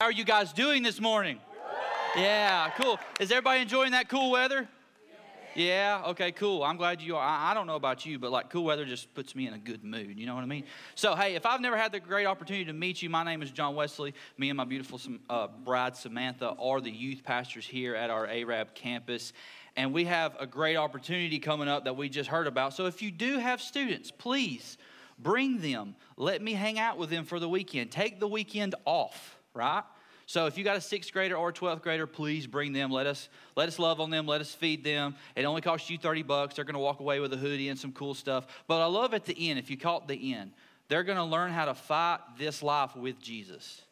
How are you guys doing this morning? Yeah, cool. Is everybody enjoying that cool weather? Yeah, okay, cool. I'm glad you are. I, don't know about you, but like cool weather just puts me in a good mood. You know what I mean? So, hey, if I've never had the great opportunity to meet you, my name is John Wesley. Me and my beautiful uh, bride Samantha are the youth pastors here at our Arab campus. And we have a great opportunity coming up that we just heard about. So, if you do have students, please bring them. Let me hang out with them for the weekend. Take the weekend off right? So if you got a sixth grader or a 12th grader, please bring them. Let us, let us love on them. Let us feed them. It only costs you 30 bucks. They're going to walk away with a hoodie and some cool stuff. But I love at the end, if you caught the end, they're going to learn how to fight this life with Jesus.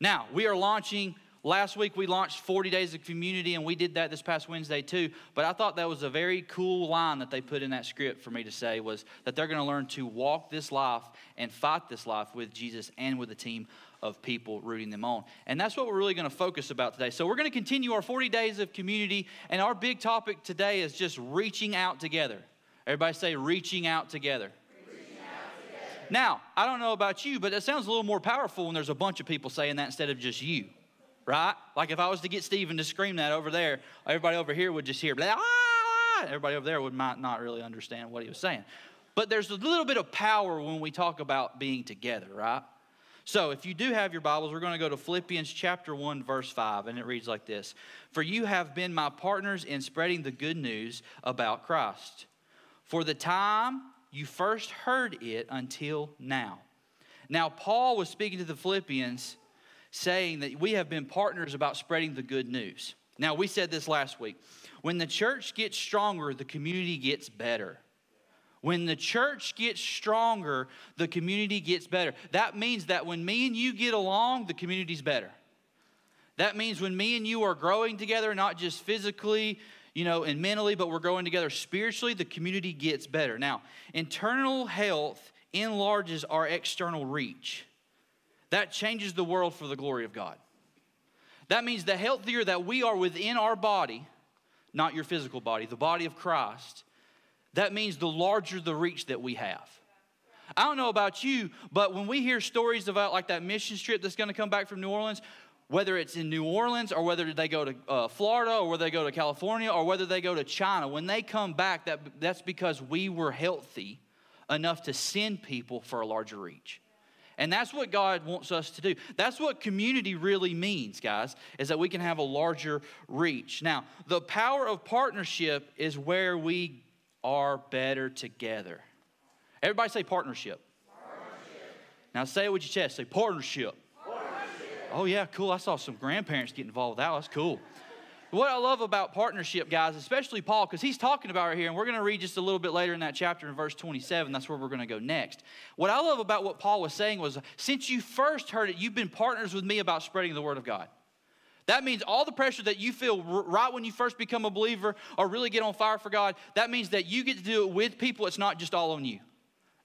Now, we are launching Last week we launched 40 Days of Community, and we did that this past Wednesday too. But I thought that was a very cool line that they put in that script for me to say was that they're going to learn to walk this life and fight this life with Jesus and with a team of people rooting them on. And that's what we're really going to focus about today. So we're going to continue our 40 Days of Community, and our big topic today is just reaching out together. Everybody say, reaching out together. Now, I don't know about you, but it sounds a little more powerful when there's a bunch of people saying that instead of just you right? Like if I was to get Stephen to scream that over there, everybody over here would just hear, blah, ah! everybody over there would might not really understand what he was saying. But there's a little bit of power when we talk about being together, right? So if you do have your Bibles, we're going to go to Philippians chapter 1, verse 5, and it reads like this For you have been my partners in spreading the good news about Christ. For the time you first heard it until now. Now, Paul was speaking to the Philippians saying that we have been partners about spreading the good news. Now, we said this last week. When the church gets stronger, the community gets better. When the church gets stronger, the community gets better. That means that when me and you get along, the community's better. That means when me and you are growing together, not just physically, you know, and mentally, but we're growing together spiritually, the community gets better. Now, internal health enlarges our external reach. That changes the world for the glory of God. That means the healthier that we are within our body, not your physical body, the body of Christ, that means the larger the reach that we have. I don't know about you, but when we hear stories about like that mission trip that's going to come back from New Orleans, whether it's in New Orleans or whether they go to uh, Florida or whether they go to California or whether they go to China, when they come back, that, that's because we were healthy enough to send people for a larger reach. And that's what God wants us to do. That's what community really means, guys, is that we can have a larger reach. Now, the power of partnership is where we are better together. Everybody say partnership. partnership. Now say it with your chest. Say partnership. partnership. Oh, yeah, cool. I saw some grandparents get involved. with That was cool. What I love about partnership, guys, especially Paul, because he's talking about it here, and we're going to read just a little bit later in that chapter in verse 27. That's where we're going to go next. What I love about what Paul was saying was since you first heard it, you've been partners with me about spreading the word of God. That means all the pressure that you feel right when you first become a believer or really get on fire for God, that means that you get to do it with people. It's not just all on you.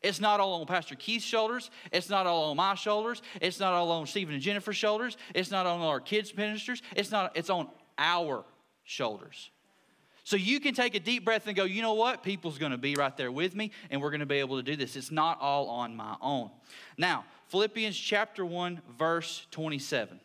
It's not all on Pastor Keith's shoulders. It's not all on my shoulders. It's not all on Stephen and Jennifer's shoulders. It's not on our kids' ministers. It's not, it's on our shoulders. So you can take a deep breath and go, you know what? People's going to be right there with me, and we're going to be able to do this. It's not all on my own. Now, Philippians chapter 1, verse 27.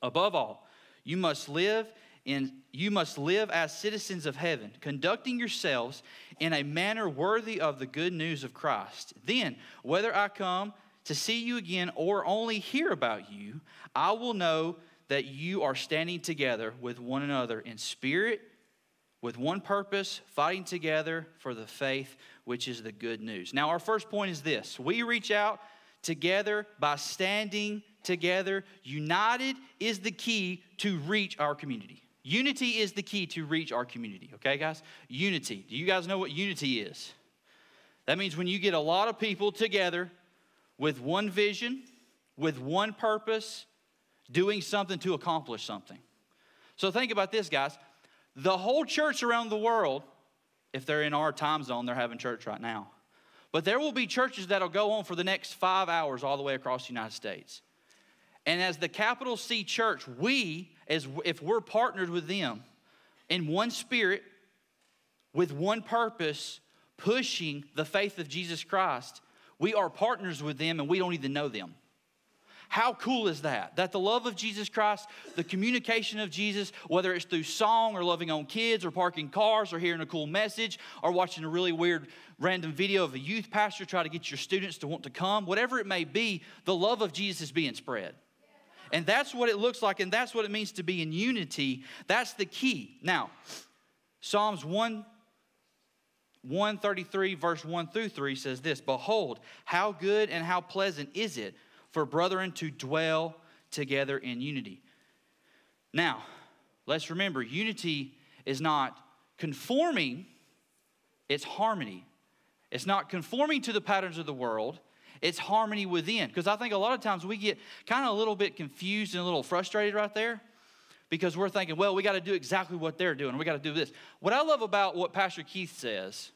Above all, you must live in you must live as citizens of heaven, conducting yourselves in a manner worthy of the good news of Christ. Then, whether I come to see you again or only hear about you, I will know that you are standing together with one another in spirit, with one purpose, fighting together for the faith, which is the good news. Now, our first point is this we reach out together by standing together. United is the key to reach our community. Unity is the key to reach our community, okay, guys? Unity. Do you guys know what unity is? That means when you get a lot of people together with one vision, with one purpose, doing something to accomplish something. So think about this, guys. The whole church around the world, if they're in our time zone, they're having church right now. But there will be churches that'll go on for the next five hours all the way across the United States. And as the capital C church, we, as if we're partnered with them in one spirit, with one purpose, pushing the faith of Jesus Christ, we are partners with them and we don't even know them. How cool is that? That the love of Jesus Christ, the communication of Jesus, whether it's through song or loving on kids or parking cars or hearing a cool message or watching a really weird random video of a youth pastor try to get your students to want to come, whatever it may be, the love of Jesus is being spread. And that's what it looks like, and that's what it means to be in unity. That's the key. Now, Psalms 1 133, verse 1 through 3 says this Behold, how good and how pleasant is it for brethren to dwell together in unity. Now, let's remember unity is not conforming, it's harmony. It's not conforming to the patterns of the world, it's harmony within. Because I think a lot of times we get kind of a little bit confused and a little frustrated right there because we're thinking, well, we got to do exactly what they're doing. We got to do this. What I love about what Pastor Keith says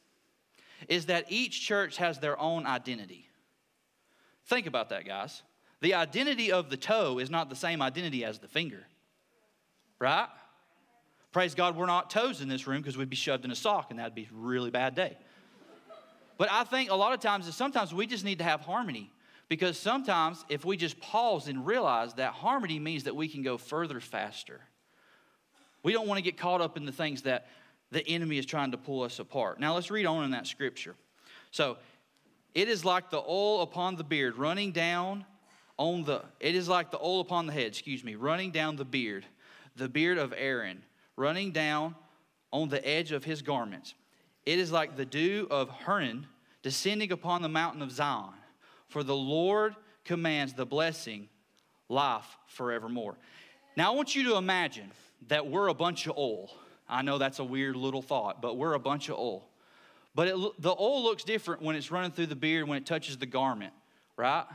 is that each church has their own identity. Think about that, guys. The identity of the toe is not the same identity as the finger, right? Praise God, we're not toes in this room because we'd be shoved in a sock and that'd be a really bad day. But I think a lot of times, sometimes we just need to have harmony because sometimes if we just pause and realize that harmony means that we can go further faster. We don't want to get caught up in the things that the enemy is trying to pull us apart. Now let's read on in that scripture. So, it is like the oil upon the beard running down on the it is like the oil upon the head, excuse me, running down the beard, the beard of Aaron, running down on the edge of his garments. It is like the dew of Hermon descending upon the mountain of Zion. For the Lord commands the blessing, life forevermore. Now I want you to imagine that we're a bunch of oil I know that's a weird little thought, but we're a bunch of oil. But it, the oil looks different when it's running through the beard, when it touches the garment, right?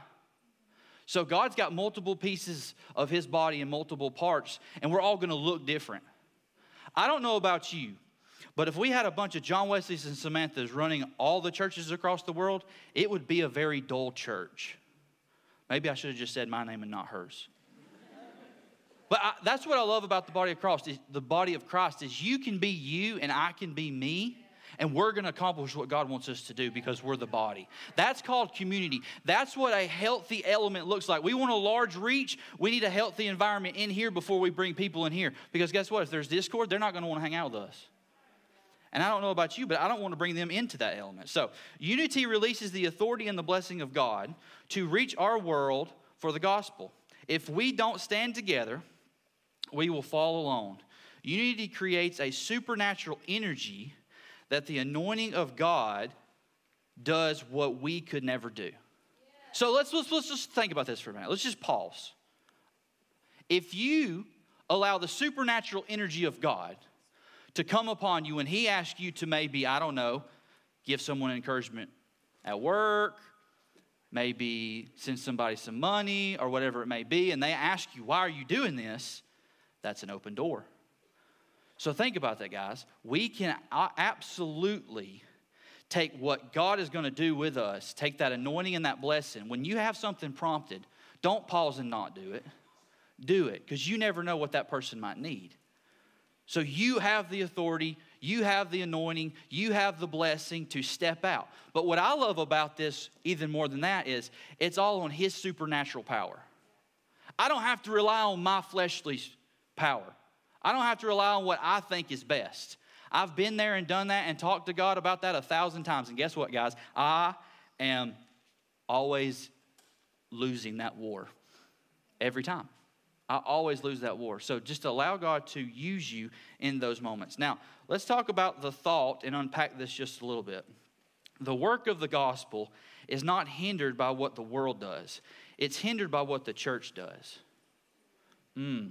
So God's got multiple pieces of his body in multiple parts, and we're all gonna look different. I don't know about you, but if we had a bunch of John Wesleys and Samanthas running all the churches across the world, it would be a very dull church. Maybe I should have just said my name and not hers. But I, that's what I love about the body of Christ. Is the body of Christ is you can be you and I can be me. And we're going to accomplish what God wants us to do because we're the body. That's called community. That's what a healthy element looks like. We want a large reach. We need a healthy environment in here before we bring people in here. Because guess what? If there's discord, they're not going to want to hang out with us. And I don't know about you, but I don't want to bring them into that element. So, unity releases the authority and the blessing of God to reach our world for the gospel. If we don't stand together, we will fall alone. Unity creates a supernatural energy that the anointing of God does what we could never do. So let's, let's, let's just think about this for a minute. Let's just pause. If you allow the supernatural energy of God to come upon you and He asks you to maybe, I don't know, give someone encouragement at work, maybe send somebody some money or whatever it may be, and they ask you, why are you doing this? that's an open door. So think about that, guys. We can absolutely take what God is going to do with us, take that anointing and that blessing. When you have something prompted, don't pause and not do it. Do it, because you never know what that person might need. So you have the authority, you have the anointing, you have the blessing to step out. But what I love about this, even more than that, is it's all on His supernatural power. I don't have to rely on my fleshly power. I don't have to rely on what I think is best. I've been there and done that and talked to God about that a thousand times. And guess what, guys? I am always losing that war every time. I always lose that war. So just allow God to use you in those moments. Now, let's talk about the thought and unpack this just a little bit. The work of the gospel is not hindered by what the world does, it's hindered by what the church does. Hmm.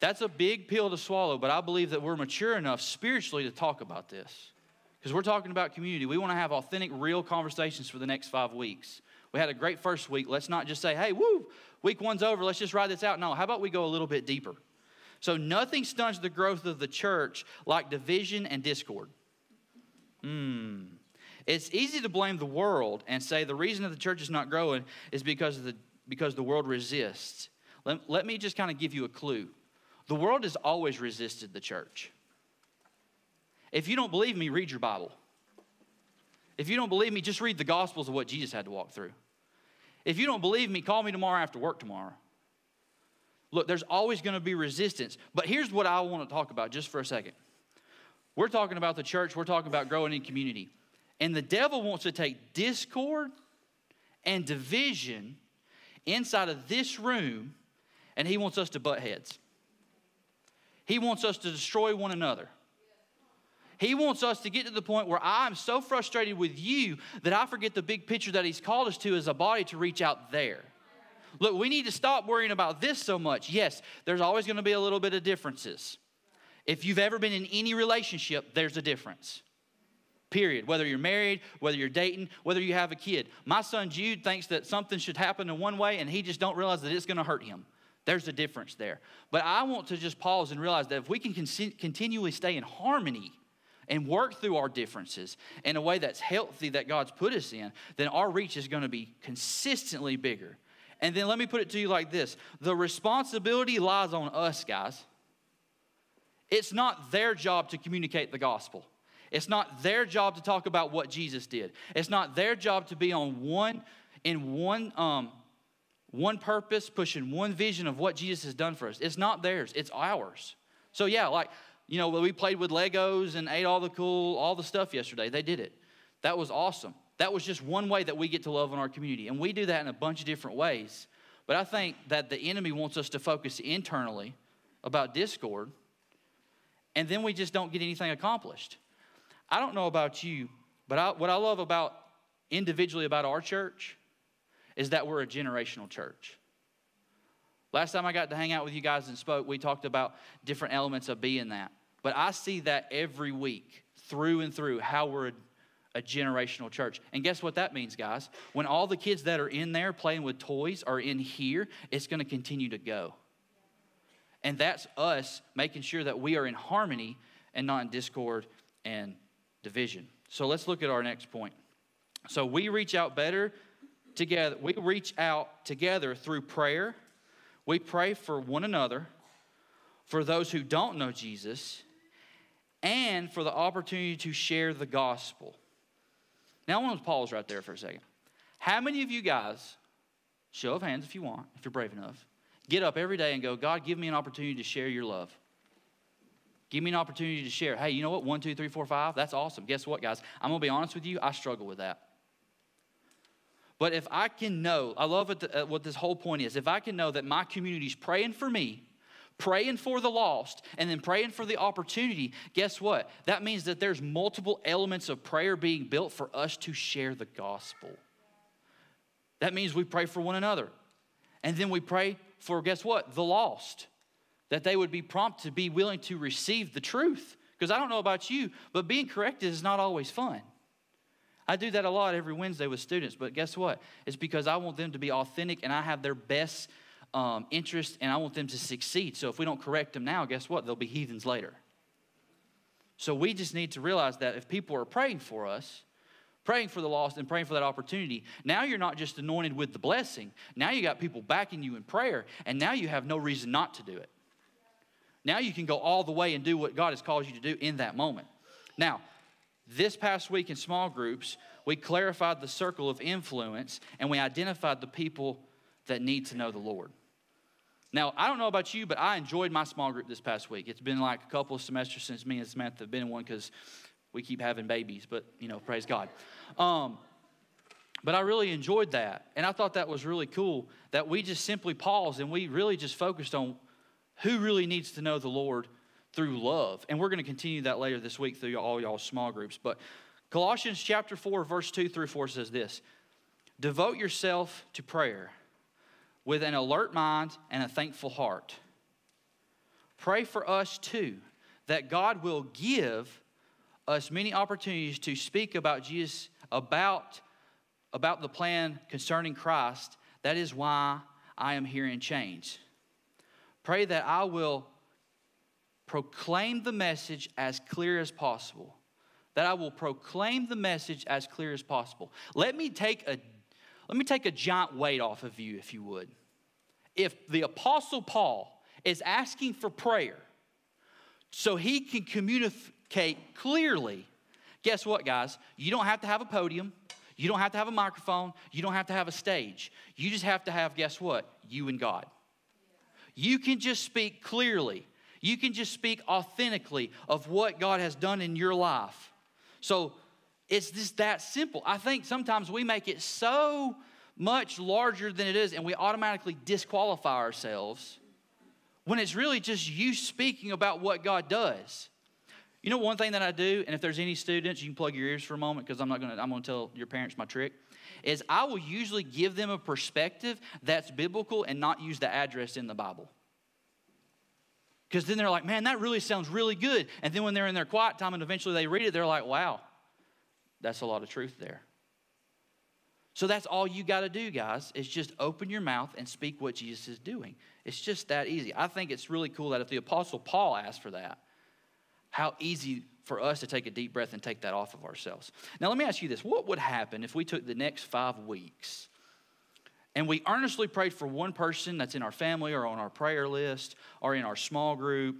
That's a big pill to swallow, but I believe that we're mature enough spiritually to talk about this. Because we're talking about community. We want to have authentic, real conversations for the next five weeks. We had a great first week. Let's not just say, hey, woo, week one's over. Let's just ride this out. No, how about we go a little bit deeper? So, nothing stunts the growth of the church like division and discord. Hmm. It's easy to blame the world and say the reason that the church is not growing is because, the, because the world resists. Let, let me just kind of give you a clue. The world has always resisted the church. If you don't believe me, read your Bible. If you don't believe me, just read the Gospels of what Jesus had to walk through. If you don't believe me, call me tomorrow after work tomorrow. Look, there's always going to be resistance. But here's what I want to talk about just for a second. We're talking about the church, we're talking about growing in community. And the devil wants to take discord and division inside of this room, and he wants us to butt heads. He wants us to destroy one another. He wants us to get to the point where I'm so frustrated with you that I forget the big picture that He's called us to as a body to reach out there. Look, we need to stop worrying about this so much. Yes, there's always going to be a little bit of differences. If you've ever been in any relationship, there's a difference. Period. Whether you're married, whether you're dating, whether you have a kid. My son Jude thinks that something should happen in one way and he just don't realize that it's going to hurt him. There's a difference there. But I want to just pause and realize that if we can con- continually stay in harmony and work through our differences in a way that's healthy that God's put us in, then our reach is going to be consistently bigger. And then let me put it to you like this the responsibility lies on us, guys. It's not their job to communicate the gospel. It's not their job to talk about what Jesus did. It's not their job to be on one in one um, one purpose, pushing one vision of what Jesus has done for us. It's not theirs, it's ours. So yeah, like you know, we played with Legos and ate all the cool, all the stuff yesterday. They did it. That was awesome. That was just one way that we get to love in our community. And we do that in a bunch of different ways. But I think that the enemy wants us to focus internally about discord, and then we just don't get anything accomplished. I don't know about you, but I, what I love about individually about our church is that we're a generational church. Last time I got to hang out with you guys and spoke, we talked about different elements of being that. But I see that every week through and through how we're a, generational church. And guess what that means, guys? When all the kids that are in there playing with toys are in here, it's going to continue to go. And that's us making sure that we are in harmony and not in discord and division. So let's look at our next point. So we reach out better together. We reach out together through prayer. We pray for one another, for those who don't know Jesus, and for the opportunity to share the gospel. Now, I want to pause right there for a second. How many of you guys, show of hands if you want, if you're brave enough, get up every day and go, God, give me an opportunity to share your love? Give me an opportunity to share. Hey, you know what? One, two, three, four, five. That's awesome. Guess what, guys? I'm going to be honest with you. I struggle with that. But if I can know, I love what, the, uh, what this whole point is. If I can know that my community's praying for me, praying for the lost, and then praying for the opportunity, guess what? That means that there's multiple elements of prayer being built for us to share the gospel. That means we pray for one another. And then we pray for, guess what? The lost that they would be prompt to be willing to receive the truth. Because I don't know about you, but being corrected is not always fun. I do that a lot every Wednesday with students, but guess what? It's because I want them to be authentic and I have their best um, interest and I want them to succeed. So if we don't correct them now, guess what? They'll be heathens later. So we just need to realize that if people are praying for us, praying for the lost and praying for that opportunity, now you're not just anointed with the blessing. Now you got people backing you in prayer, and now you have no reason not to do it. Now you can go all the way and do what God has called you to do in that moment. Now, this past week in small groups, we clarified the circle of influence and we identified the people that need to know the Lord. Now, I don't know about you, but I enjoyed my small group this past week. It's been like a couple of semesters since me and Samantha have been in one because we keep having babies, but you know, praise God. Um, but I really enjoyed that. And I thought that was really cool that we just simply paused and we really just focused on who really needs to know the Lord through love. And we're going to continue that later this week through all y'all small groups. But Colossians chapter 4, verse 2 through 4 says this Devote yourself to prayer with an alert mind and a thankful heart. Pray for us too, that God will give us many opportunities to speak about Jesus, about, about the plan concerning Christ. That is why I am here in chains. Pray that I will proclaim the message as clear as possible. That I will proclaim the message as clear as possible. Let me take a let me take a giant weight off of you, if you would. If the Apostle Paul is asking for prayer so he can communicate clearly, guess what, guys? You don't have to have a podium. You don't have to have a microphone. You don't have to have a stage. You just have to have, guess what? You and God. You can just speak clearly. You can just speak authentically of what God has done in your life. So it's just that simple. I think sometimes we make it so much larger than it is and we automatically disqualify ourselves when it's really just you speaking about what God does. You know, one thing that I do, and if there's any students, you can plug your ears for a moment because I'm not gonna, I'm gonna tell your parents my trick, is I will usually give them a perspective that's biblical and not use the address in the Bible. Because then they're like, man, that really sounds really good. And then when they're in their quiet time and eventually they read it, they're like, wow, that's a lot of truth there. So that's all you got to do, guys, is just open your mouth and speak what Jesus is doing. It's just that easy. I think it's really cool that if the Apostle Paul asked for that, how easy for us to take a deep breath and take that off of ourselves. Now, let me ask you this what would happen if we took the next five weeks and we earnestly prayed for one person that's in our family or on our prayer list or in our small group?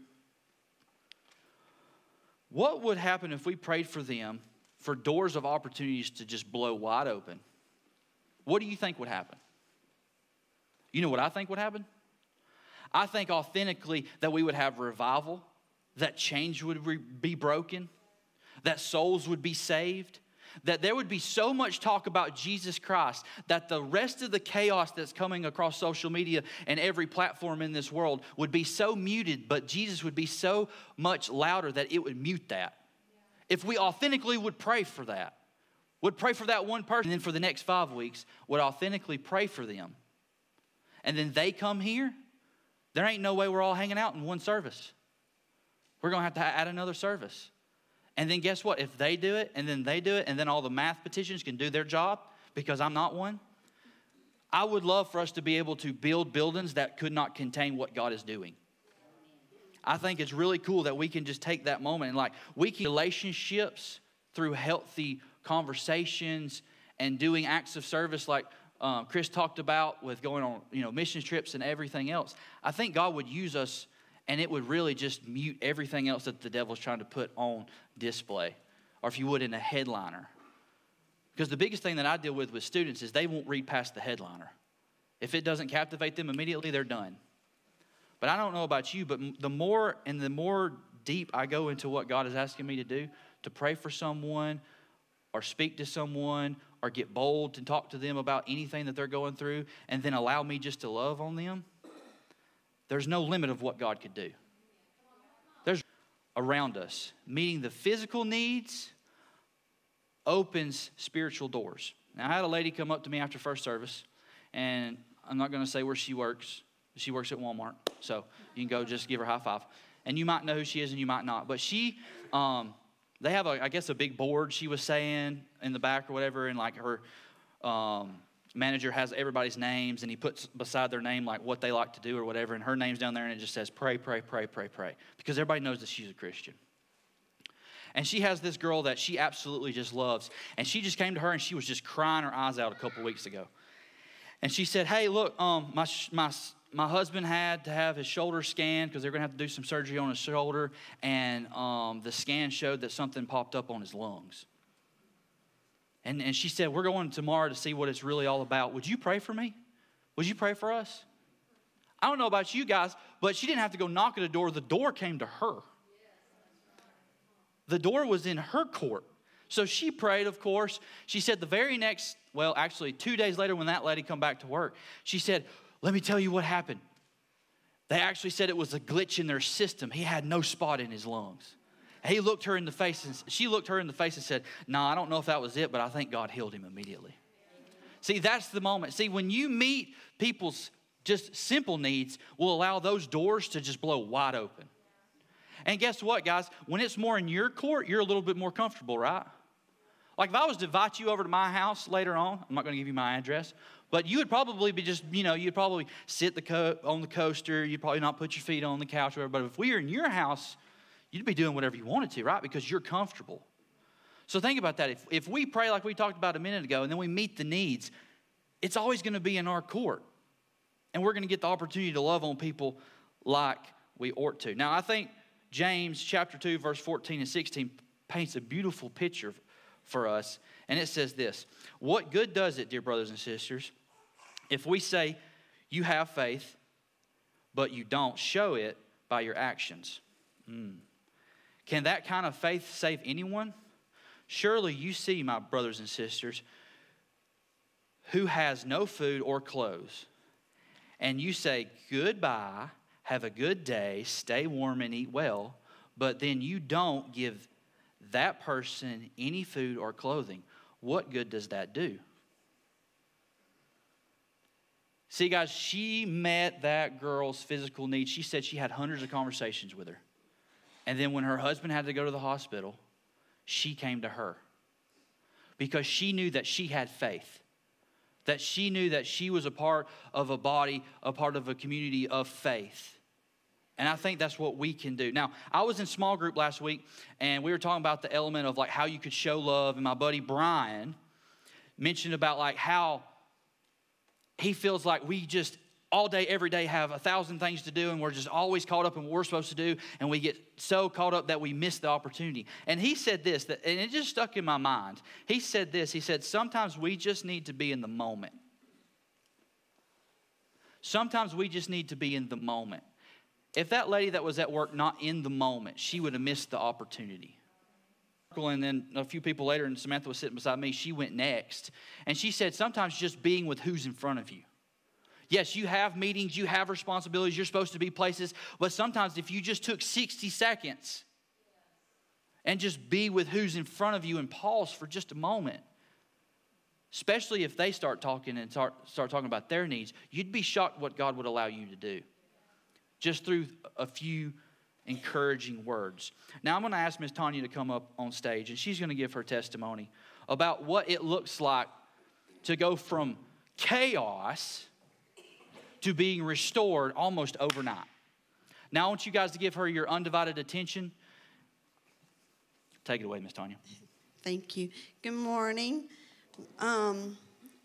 What would happen if we prayed for them for doors of opportunities to just blow wide open? What do you think would happen? You know what I think would happen? I think authentically that we would have revival that change would be broken, that souls would be saved, that there would be so much talk about Jesus Christ that the rest of the chaos that's coming across social media and every platform in this world would be so muted, but Jesus would be so much louder that it would mute that. If we authentically would pray for that, would pray for that one person, and then for the next five weeks, would authentically pray for them. And then they come here, there ain't no way we're all hanging out in one service. We're to have to add another service. And then guess what? If they do it and then they do it and then all the mathematicians can do their job because I'm not one, I would love for us to be able to build buildings that could not contain what God is doing. I think it's really cool that we can just take that moment and like we can relationships through healthy conversations and doing acts of service like um, Chris talked about with going on you know mission trips and everything else. I think God would use us and it would really just mute everything else that the devil's trying to put on display, or if you would, in a headliner. Because the biggest thing that I deal with with students is they won't read past the headliner. If it doesn't captivate them immediately, they're done. But I don't know about you, but the more and the more deep I go into what God is asking me to do, to pray for someone or speak to someone or get bold to talk to them about anything that they're going through and then allow me just to love on them, there's no limit of what God could do. There's around us. Meeting the physical needs opens spiritual doors. Now, I had a lady come up to me after first service, and I'm not going to say where she works. She works at Walmart, so you can go just give her a high five. And you might know who she is, and you might not. But she, um, they have, a, I guess, a big board. She was saying in the back or whatever, and like her um, manager has everybody's names and he puts beside their name like what they like to do or whatever and her name's down there and it just says pray pray pray pray pray. Because everybody knows that she's a christian. And she has this girl that she absolutely just loves. And she just came to her and she was just crying her eyes out a couple weeks ago. And she said hey look um, my, my, my husband had to have his shoulder scanned because they're going to have to do some surgery on his shoulder. And um, the scan showed that something popped up on his lungs and, and she said, We're going tomorrow to see what it's really all about. Would you pray for me? Would you pray for us? I don't know about you guys, but she didn't have to go knock at a door. The door came to her. The door was in her court. So she prayed, of course. She said the very next, well, actually, two days later, when that lady come back to work, she said, Let me tell you what happened. They actually said it was a glitch in their system. He had no spot in his lungs. He looked her in the face and she looked her in the face and said, No, nah, I don't know if that was it, but I think God healed him immediately. See, that's the moment. See, when you meet people's just simple needs, will allow those doors to just blow wide open. And guess what, guys? When it's more in your court, you're a little bit more comfortable, right? Like if I was to invite you over to my house later on, I'm not going to give you my address, but you would probably be just, you know, you'd probably sit the co- on the coaster. You'd probably not put your feet on the couch or whatever. But if we were in your house, you'd be doing whatever you wanted to, right? Because you're comfortable. So think about that. If, if we pray like we talked about a minute ago and then we meet the needs, it's always going to be in our court. And we're going to get the opportunity to love on people like we ought to. Now, I think James chapter 2, verse 14 and 16 paints a beautiful picture for us. And it says this What good does it, dear brothers and sisters, if we say you have faith, but you don't show it by your actions? Mm. Can that kind of faith save anyone? Surely you see, my brothers and sisters, who has no food or clothes, and you say, Goodbye, have a good day, stay warm, and eat well, but then you don't give that person any food or clothing, what good does that do? See, guys, she met that girl's physical needs. She said she had hundreds of conversations with her. And then when her husband had to go to the hospital, she came to her because she knew that she had faith, that she knew that she was a part of a body, a part of a community of faith. And I think that's what we can do. Now, I was in small group last week, and we were talking about the element of like how you could show love. And my buddy Brian mentioned about like how he feels like we just all day, every day have a thousand things to do, and we're just always caught up in what we're supposed to do, and we get so caught up that we miss the opportunity. And he said this, that, and it just stuck in my mind. He said this. He said, Sometimes we just need to be in the moment. Sometimes we just need to be in the moment. If that lady that was at work not in the moment, she would have missed the opportunity. And then a few people later, and Samantha was sitting beside me, she went next. And she said, Sometimes just being with who's in front of you. Yes, you have meetings, you have responsibilities, you're supposed to be places, but sometimes if you just took 60 seconds and just be with who's in front of you and pause for just a moment, especially if they start talking and start, start talking about their needs, you'd be shocked what God would allow you to do just through a few encouraging words. Now, I'm going to ask Miss Tanya to come up on stage, and she's going to give her testimony about what it looks like to go from chaos to being restored almost overnight. Now, I want you guys to give her your undivided attention. Take it away, Miss Tanya. Thank you. Good morning. Um,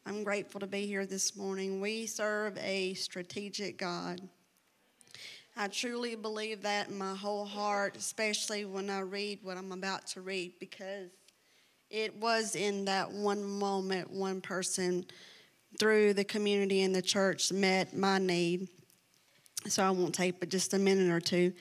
I'm grateful to be here this morning. We serve a strategic God. I truly believe that in my whole heart, especially when I read what I'm about to read, because it was in that one moment one person through the community and the church met my need. So I won't take but just a minute or two.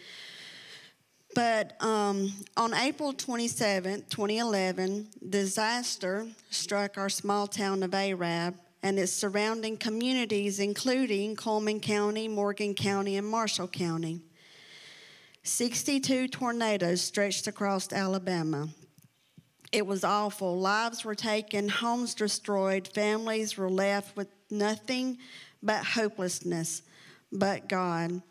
But um, on April 27, 2011, disaster struck our small town of Arab and its surrounding communities, including Cullman County, Morgan County, and Marshall County. 62 tornadoes stretched across Alabama. It was awful. Lives were taken, homes destroyed, families were left with nothing but hopelessness, but God.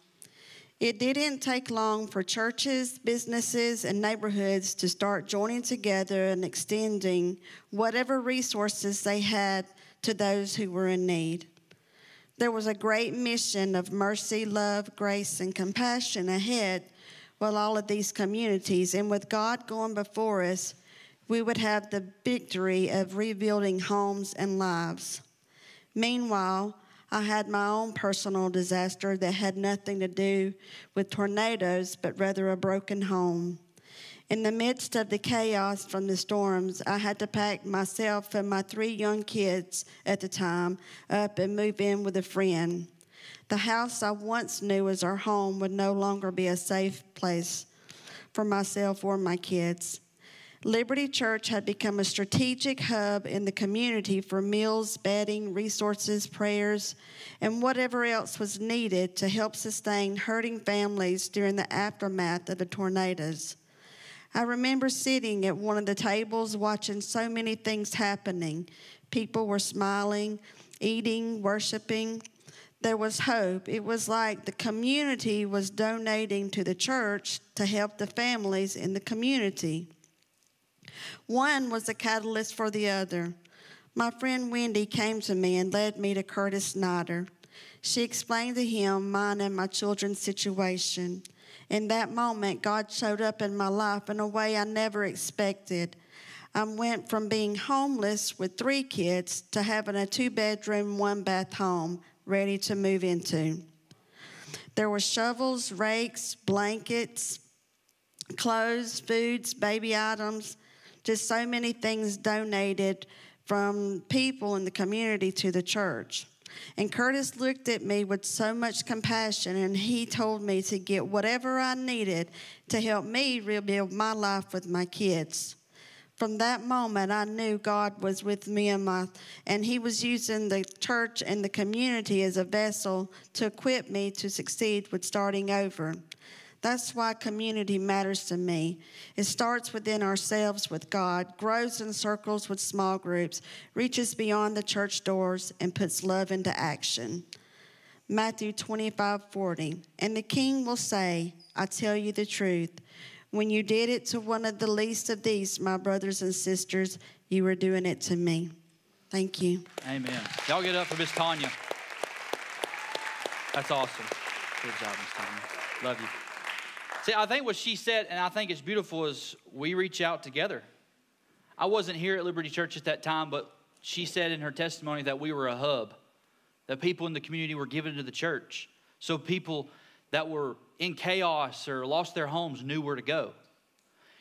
It didn't take long for churches, businesses, and neighborhoods to start joining together and extending whatever resources they had to those who were in need. There was a great mission of mercy, love, grace, and compassion ahead with all of these communities. And with God going before us, we would have the victory of rebuilding homes and lives. Meanwhile, I had my own personal disaster that had nothing to do with tornadoes, but rather a broken home. In the midst of the chaos from the storms, I had to pack myself and my three young kids at the time up and move in with a friend. The house I once knew as our home would no longer be a safe place for myself or my kids. Liberty Church had become a strategic hub in the community for meals, bedding, resources, prayers, and whatever else was needed to help sustain hurting families during the aftermath of the tornadoes. I remember sitting at one of the tables watching so many things happening. People were smiling, eating, worshiping. There was hope. It was like the community was donating to the church to help the families in the community. One was a catalyst for the other. My friend Wendy came to me and led me to Curtis Snyder. She explained to him mine and my children's situation in that moment, God showed up in my life in a way I never expected. I went from being homeless with three kids to having a two bedroom, one bath home ready to move into. There were shovels, rakes, blankets, clothes, foods, baby items, Just so many things donated from people in the community to the church. And Curtis looked at me with so much compassion, and he told me to get whatever I needed to help me rebuild my life with my kids. From that moment, I knew God was with me and my, and He was using the church and the community as a vessel to equip me to succeed with starting over. That's why community matters to me. It starts within ourselves with God, grows in circles with small groups, reaches beyond the church doors, and puts love into action. Matthew 25 40. And the king will say, I tell you the truth. When you did it to one of the least of these, my brothers and sisters, you were doing it to me. Thank you. Amen. Y'all get up for Miss Tanya. That's awesome. Good job, Miss Tanya. Love you. See, I think what she said, and I think it's beautiful, is we reach out together. I wasn't here at Liberty Church at that time, but she said in her testimony that we were a hub, that people in the community were given to the church. So people that were in chaos or lost their homes knew where to go.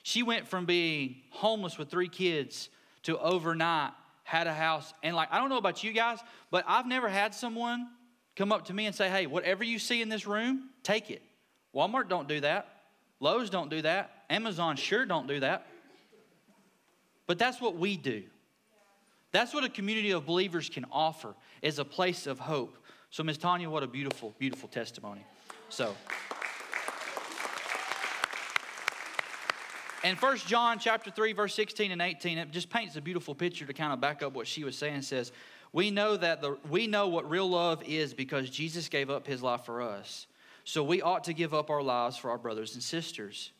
She went from being homeless with three kids to overnight had a house. And like, I don't know about you guys, but I've never had someone come up to me and say, hey, whatever you see in this room, take it. Walmart don't do that. Lowe's don't do that. Amazon sure don't do that. But that's what we do. That's what a community of believers can offer is a place of hope. So Ms. Tanya, what a beautiful, beautiful testimony. So And First John chapter 3 verse 16 and 18 it just paints a beautiful picture to kind of back up what she was saying it says we know that the we know what real love is because Jesus gave up his life for us. So we ought to give up our lives for our brothers and sisters.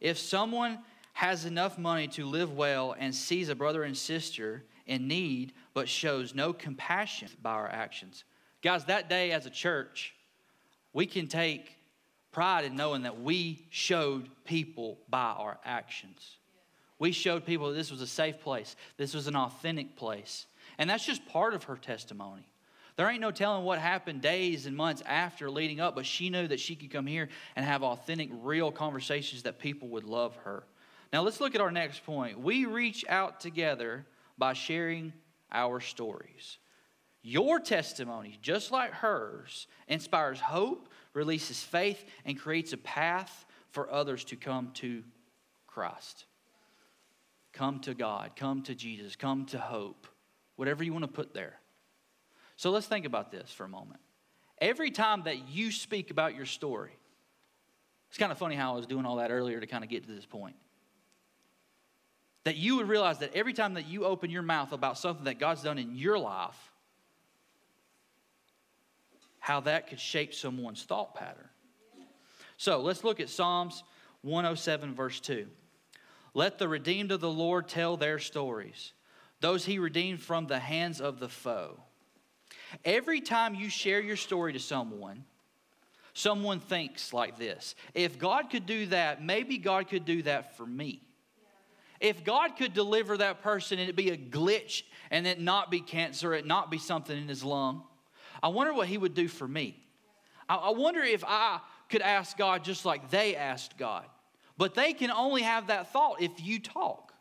If someone has enough money to live well and sees a brother and sister in need but shows no compassion by our actions. Guys, that day as a church, we can take pride in knowing that we showed people by our actions. We showed people that this was a safe place, this was an authentic place. And that's just part of her testimony. There ain't no telling what happened days and months after leading up, but she knew that she could come here and have authentic, real conversations that people would love her. Now, let's look at our next point. We reach out together by sharing our stories. Your testimony, just like hers, inspires hope, releases faith, and creates a path for others to come to Christ. Come to God, come to Jesus, come to hope, whatever you want to put there. So let's think about this for a moment. Every time that you speak about your story, it's kind of funny how I was doing all that earlier to kind of get to this point. That you would realize that every time that you open your mouth about something that God's done in your life, how that could shape someone's thought pattern. So let's look at Psalms 107, verse 2. Let the redeemed of the Lord tell their stories, those he redeemed from the hands of the foe. Every time you share your story to someone, someone thinks like this if God could do that, maybe God could do that for me. If God could deliver that person and it be a glitch and it not be cancer, it not be something in his lung, I wonder what he would do for me. I wonder if I could ask God just like they asked God. But they can only have that thought if you talk.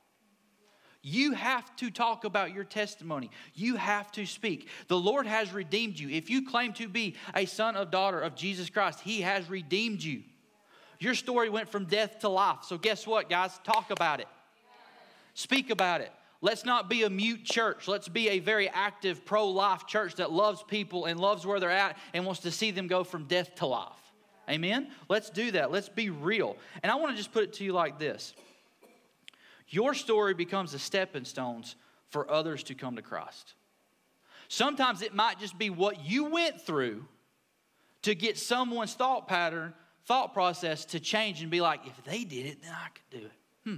You have to talk about your testimony. You have to speak. The Lord has redeemed you. If you claim to be a son or daughter of Jesus Christ, He has redeemed you. Your story went from death to life. So, guess what, guys? Talk about it. Speak about it. Let's not be a mute church. Let's be a very active, pro life church that loves people and loves where they're at and wants to see them go from death to life. Amen? Let's do that. Let's be real. And I want to just put it to you like this your story becomes a stepping stones for others to come to Christ. Sometimes it might just be what you went through to get someone's thought pattern, thought process to change and be like, if they did it, then I could do it. Hmm.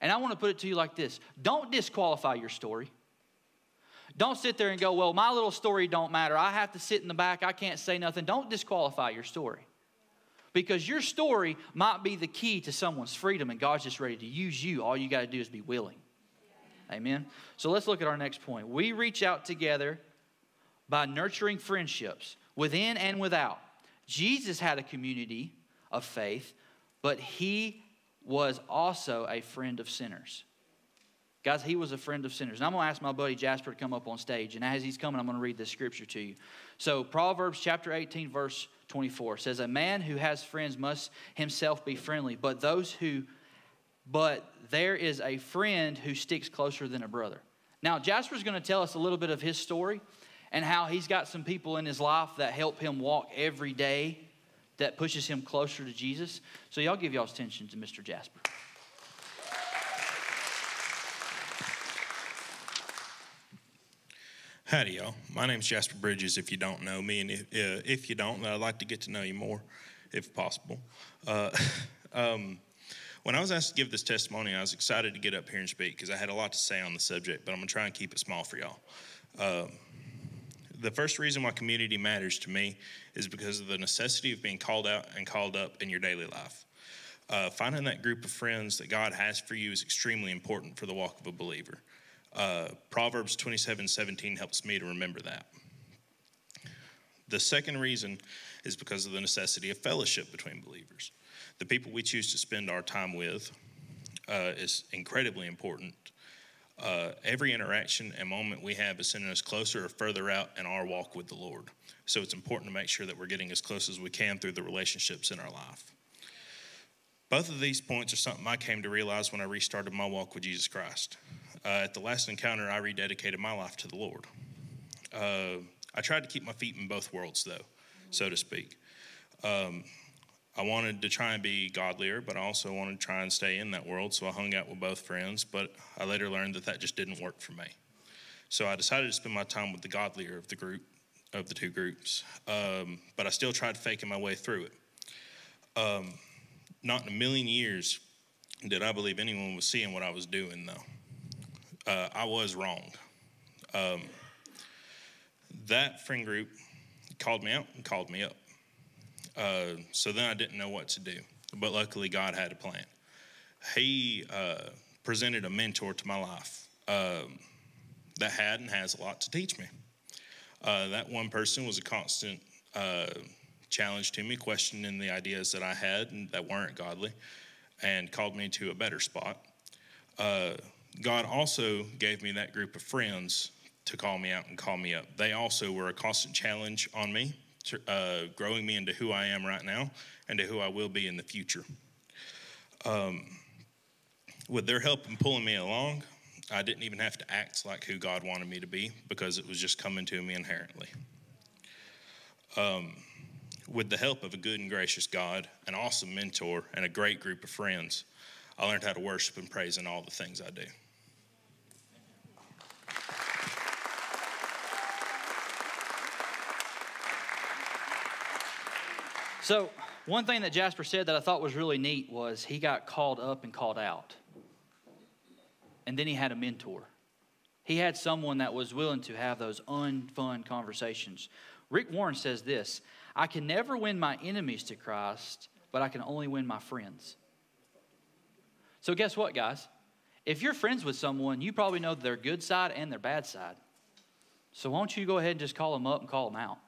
And I want to put it to you like this don't disqualify your story. Don't sit there and go, well, my little story don't matter. I have to sit in the back. I can't say nothing. Don't disqualify your story because your story might be the key to someone's freedom and God's just ready to use you. All you got to do is be willing. Amen. So let's look at our next point. We reach out together by nurturing friendships within and without. Jesus had a community of faith, but he was also a friend of sinners. Guys, he was a friend of sinners. And I'm going to ask my buddy Jasper to come up on stage. And as he's coming, I'm going to read this scripture to you. So, Proverbs chapter 18, verse 24 says, A man who has friends must himself be friendly, but those who, but there is a friend who sticks closer than a brother. Now, Jasper's going to tell us a little bit of his story and how he's got some people in his life that help him walk every day that pushes him closer to Jesus. So, y'all give y'all's attention to Mr. Jasper. Howdy, y'all. My name's Jasper Bridges, if you don't know me. And if, uh, if you don't, I'd like to get to know you more, if possible. Uh, um, when I was asked to give this testimony, I was excited to get up here and speak because I had a lot to say on the subject, but I'm going to try and keep it small for y'all. Um, the first reason why community matters to me is because of the necessity of being called out and called up in your daily life. Uh, finding that group of friends that God has for you is extremely important for the walk of a believer. Uh, Proverbs 27 17 helps me to remember that. The second reason is because of the necessity of fellowship between believers. The people we choose to spend our time with uh, is incredibly important. Uh, every interaction and moment we have is sending us closer or further out in our walk with the Lord. So it's important to make sure that we're getting as close as we can through the relationships in our life. Both of these points are something I came to realize when I restarted my walk with Jesus Christ. Uh, at the last encounter, I rededicated my life to the Lord. Uh, I tried to keep my feet in both worlds, though, so to speak. Um, I wanted to try and be godlier, but I also wanted to try and stay in that world, so I hung out with both friends, but I later learned that that just didn't work for me. So I decided to spend my time with the godlier of the group, of the two groups, um, but I still tried faking my way through it. Um, not in a million years did I believe anyone was seeing what I was doing, though uh, I was wrong. Um, that friend group called me out and called me up. Uh, so then I didn't know what to do. But luckily, God had a plan. He uh, presented a mentor to my life um, that had and has a lot to teach me. Uh, that one person was a constant uh, challenge to me, questioning the ideas that I had that weren't godly, and called me to a better spot. God also gave me that group of friends to call me out and call me up. They also were a constant challenge on me, uh, growing me into who I am right now and to who I will be in the future. Um, with their help in pulling me along, I didn't even have to act like who God wanted me to be because it was just coming to me inherently. Um, with the help of a good and gracious God, an awesome mentor, and a great group of friends, I learned how to worship and praise in all the things I do. So, one thing that Jasper said that I thought was really neat was he got called up and called out. And then he had a mentor. He had someone that was willing to have those unfun conversations. Rick Warren says this I can never win my enemies to Christ, but I can only win my friends. So, guess what, guys? If you're friends with someone, you probably know their good side and their bad side. So, why don't you go ahead and just call them up and call them out?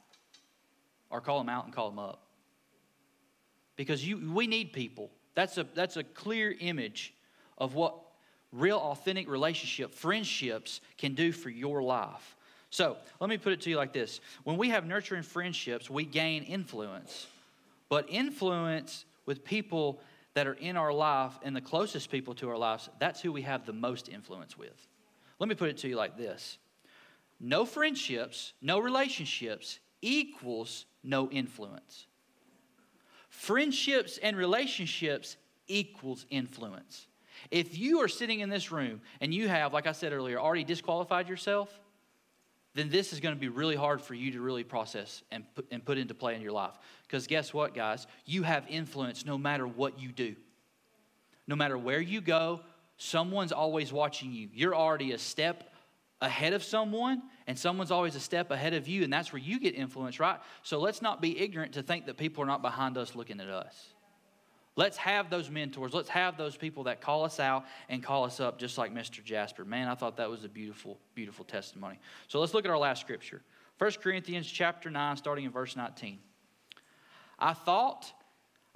Or call them out and call them up? because you, we need people. That's a, that's a clear image of what real authentic relationship, friendships can do for your life. So let me put it to you like this when we have nurturing friendships, we gain influence. But influence with people that are in our life and the closest people to our lives, that's who we have the most influence with. Let me put it to you like this no friendships, no relationships equals no influence. Friendships and relationships equals influence. If you are sitting in this room and you have, like I said earlier, already disqualified yourself, then this is going to be really hard for you to really process and put, and put into play in your life. Because guess what, guys? You have influence no matter what you do. No matter where you go, someone's always watching you. You're already a step ahead of someone, and someone's always a step ahead of you, and that's where you get influence, right? So let's not be ignorant to think that people are not behind us looking at us. Let's have those mentors. Let's have those people that call us out and call us up, just like Mr. Jasper. Man, I thought that was a beautiful, beautiful testimony. So let's look at our last scripture 1 Corinthians chapter 9, starting in verse 19. I thought,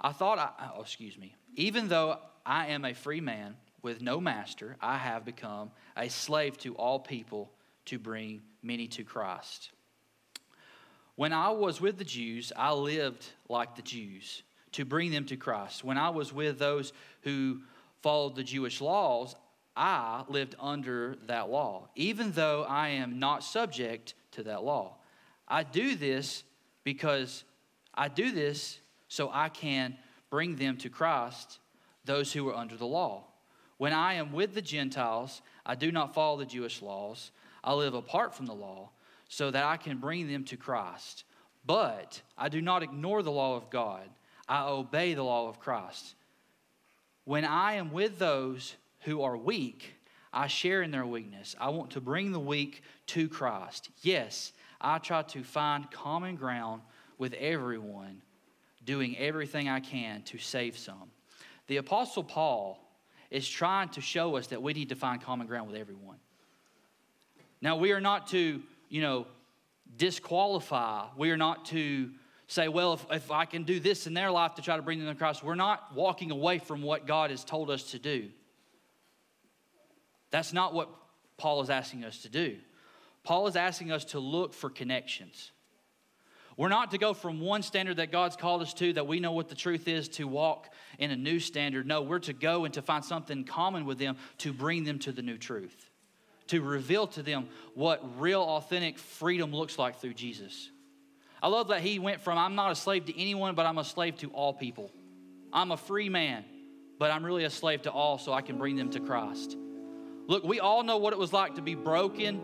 I thought, I, oh, excuse me, even though I am a free man with no master. I have become a slave to all people to bring many to Christ. When I was with the Jews, I lived like the Jews to bring them to Christ. When I was with those who followed the Jewish laws, I lived under that law, even though I am not subject to that law. I do this because I do this so I can bring them to Christ, those who are under the law. When I am with the Gentiles, I do not follow the Jewish laws. I live apart from the law so that I can bring them to Christ. But I do not ignore the law of God, I obey the law of Christ. When I am with those who are weak, I share in their weakness. I want to bring the weak to Christ. Yes, I try to find common ground with everyone, doing everything I can to save some. The Apostle Paul is trying to show us that we need to find common ground with everyone. Now, we are not to, you know, disqualify. We are not to say, well, if, if I can do this in their life to try to bring them to Christ, we're not walking away from what God has told us to do. That's not what Paul is asking us to do. Paul is asking us to look for connections. We're not to go from one standard that God's called us to, that we know what the truth is, to walk in a new standard. No, we're to go and to find something common with them to bring them to the new truth, to reveal to them what real, authentic freedom looks like through Jesus. I love that he went from, I'm not a slave to anyone, but I'm a slave to all people. I'm a free man, but I'm really a slave to all so I can bring them to Christ. Look, we all know what it was like to be broken,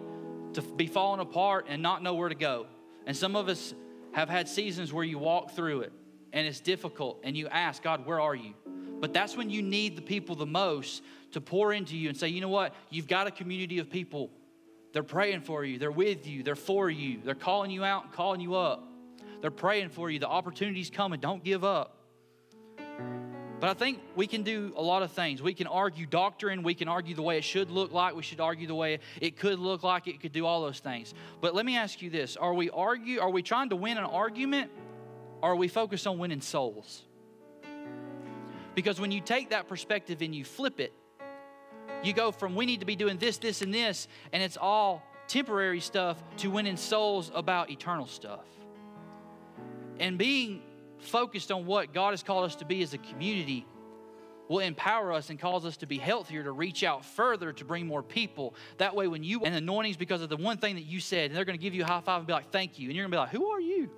to be falling apart, and not know where to go. And some of us have had seasons where you walk through it and it's difficult and you ask, God, where are you? But that's when you need the people the most to pour into you and say, you know what? You've got a community of people. They're praying for you, they're with you, they're for you, they're calling you out and calling you up. They're praying for you. The opportunity's coming. Don't give up. But I think we can do a lot of things. We can argue doctrine. We can argue the way it should look like. We should argue the way it could look like. It could do all those things. But let me ask you this: Are we argue? Are we trying to win an argument, or are we focused on winning souls? Because when you take that perspective and you flip it, you go from we need to be doing this, this, and this, and it's all temporary stuff to winning souls about eternal stuff. And being focused on what God has called us to be as a community will empower us and cause us to be healthier to reach out further to bring more people. That way, when you and anointings because of the one thing that you said, and they're going to give you a high five and be like, "Thank you," and you're going to be like, "Who are you?"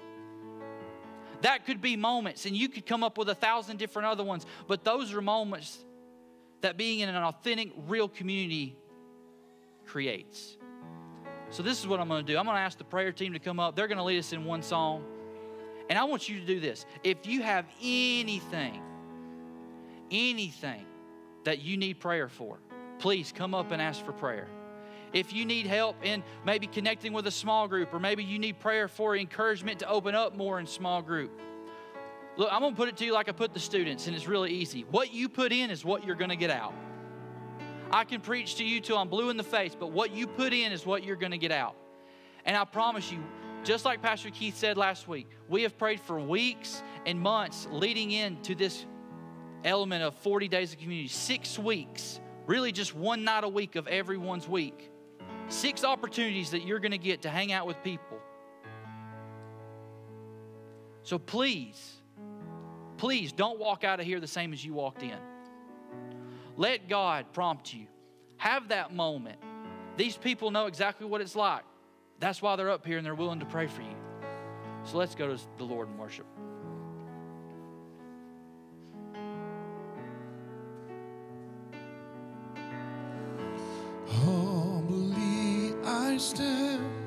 That could be moments, and you could come up with a thousand different other ones, but those are moments that being in an authentic, real community creates. So, this is what I'm going to do. I'm going to ask the prayer team to come up. They're going to lead us in one song. And I want you to do this. If you have anything, anything that you need prayer for, please come up and ask for prayer. If you need help in maybe connecting with a small group, or maybe you need prayer for encouragement to open up more in small group, look, I'm gonna put it to you like I put the students, and it's really easy. What you put in is what you're gonna get out. I can preach to you till I'm blue in the face, but what you put in is what you're gonna get out. And I promise you, just like Pastor Keith said last week, we have prayed for weeks and months leading into this element of 40 days of community, six weeks, really just one night a week of everyone's week. Six opportunities that you're going to get to hang out with people. So please, please don't walk out of here the same as you walked in. Let God prompt you. Have that moment. These people know exactly what it's like. That's why they're up here and they're willing to pray for you. So let's go to the Lord and worship. Humbly I stand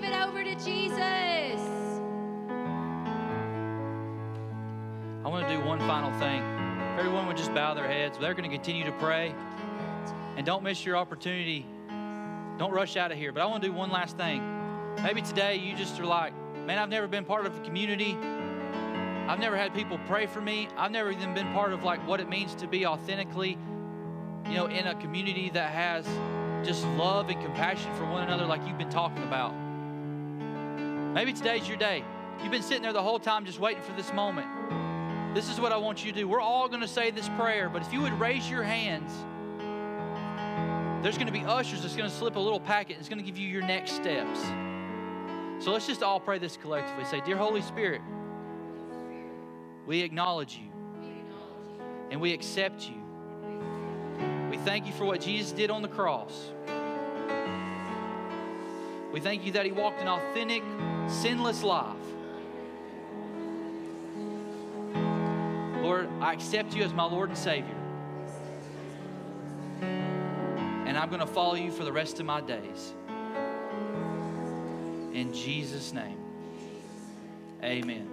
give it over to Jesus. I want to do one final thing. Everyone would just bow their heads, they're going to continue to pray. And don't miss your opportunity. Don't rush out of here. But I want to do one last thing. Maybe today you just are like, man, I've never been part of a community. I've never had people pray for me. I've never even been part of like what it means to be authentically, you know, in a community that has just love and compassion for one another like you've been talking about. Maybe today's your day. You've been sitting there the whole time just waiting for this moment. This is what I want you to do. We're all going to say this prayer, but if you would raise your hands, there's going to be ushers that's going to slip a little packet. and It's going to give you your next steps. So let's just all pray this collectively. Say, Dear Holy Spirit, we acknowledge you and we accept you. We thank you for what Jesus did on the cross. We thank you that he walked an authentic, sinless life. Lord, I accept you as my Lord and Savior. And I'm going to follow you for the rest of my days. In Jesus' name, amen.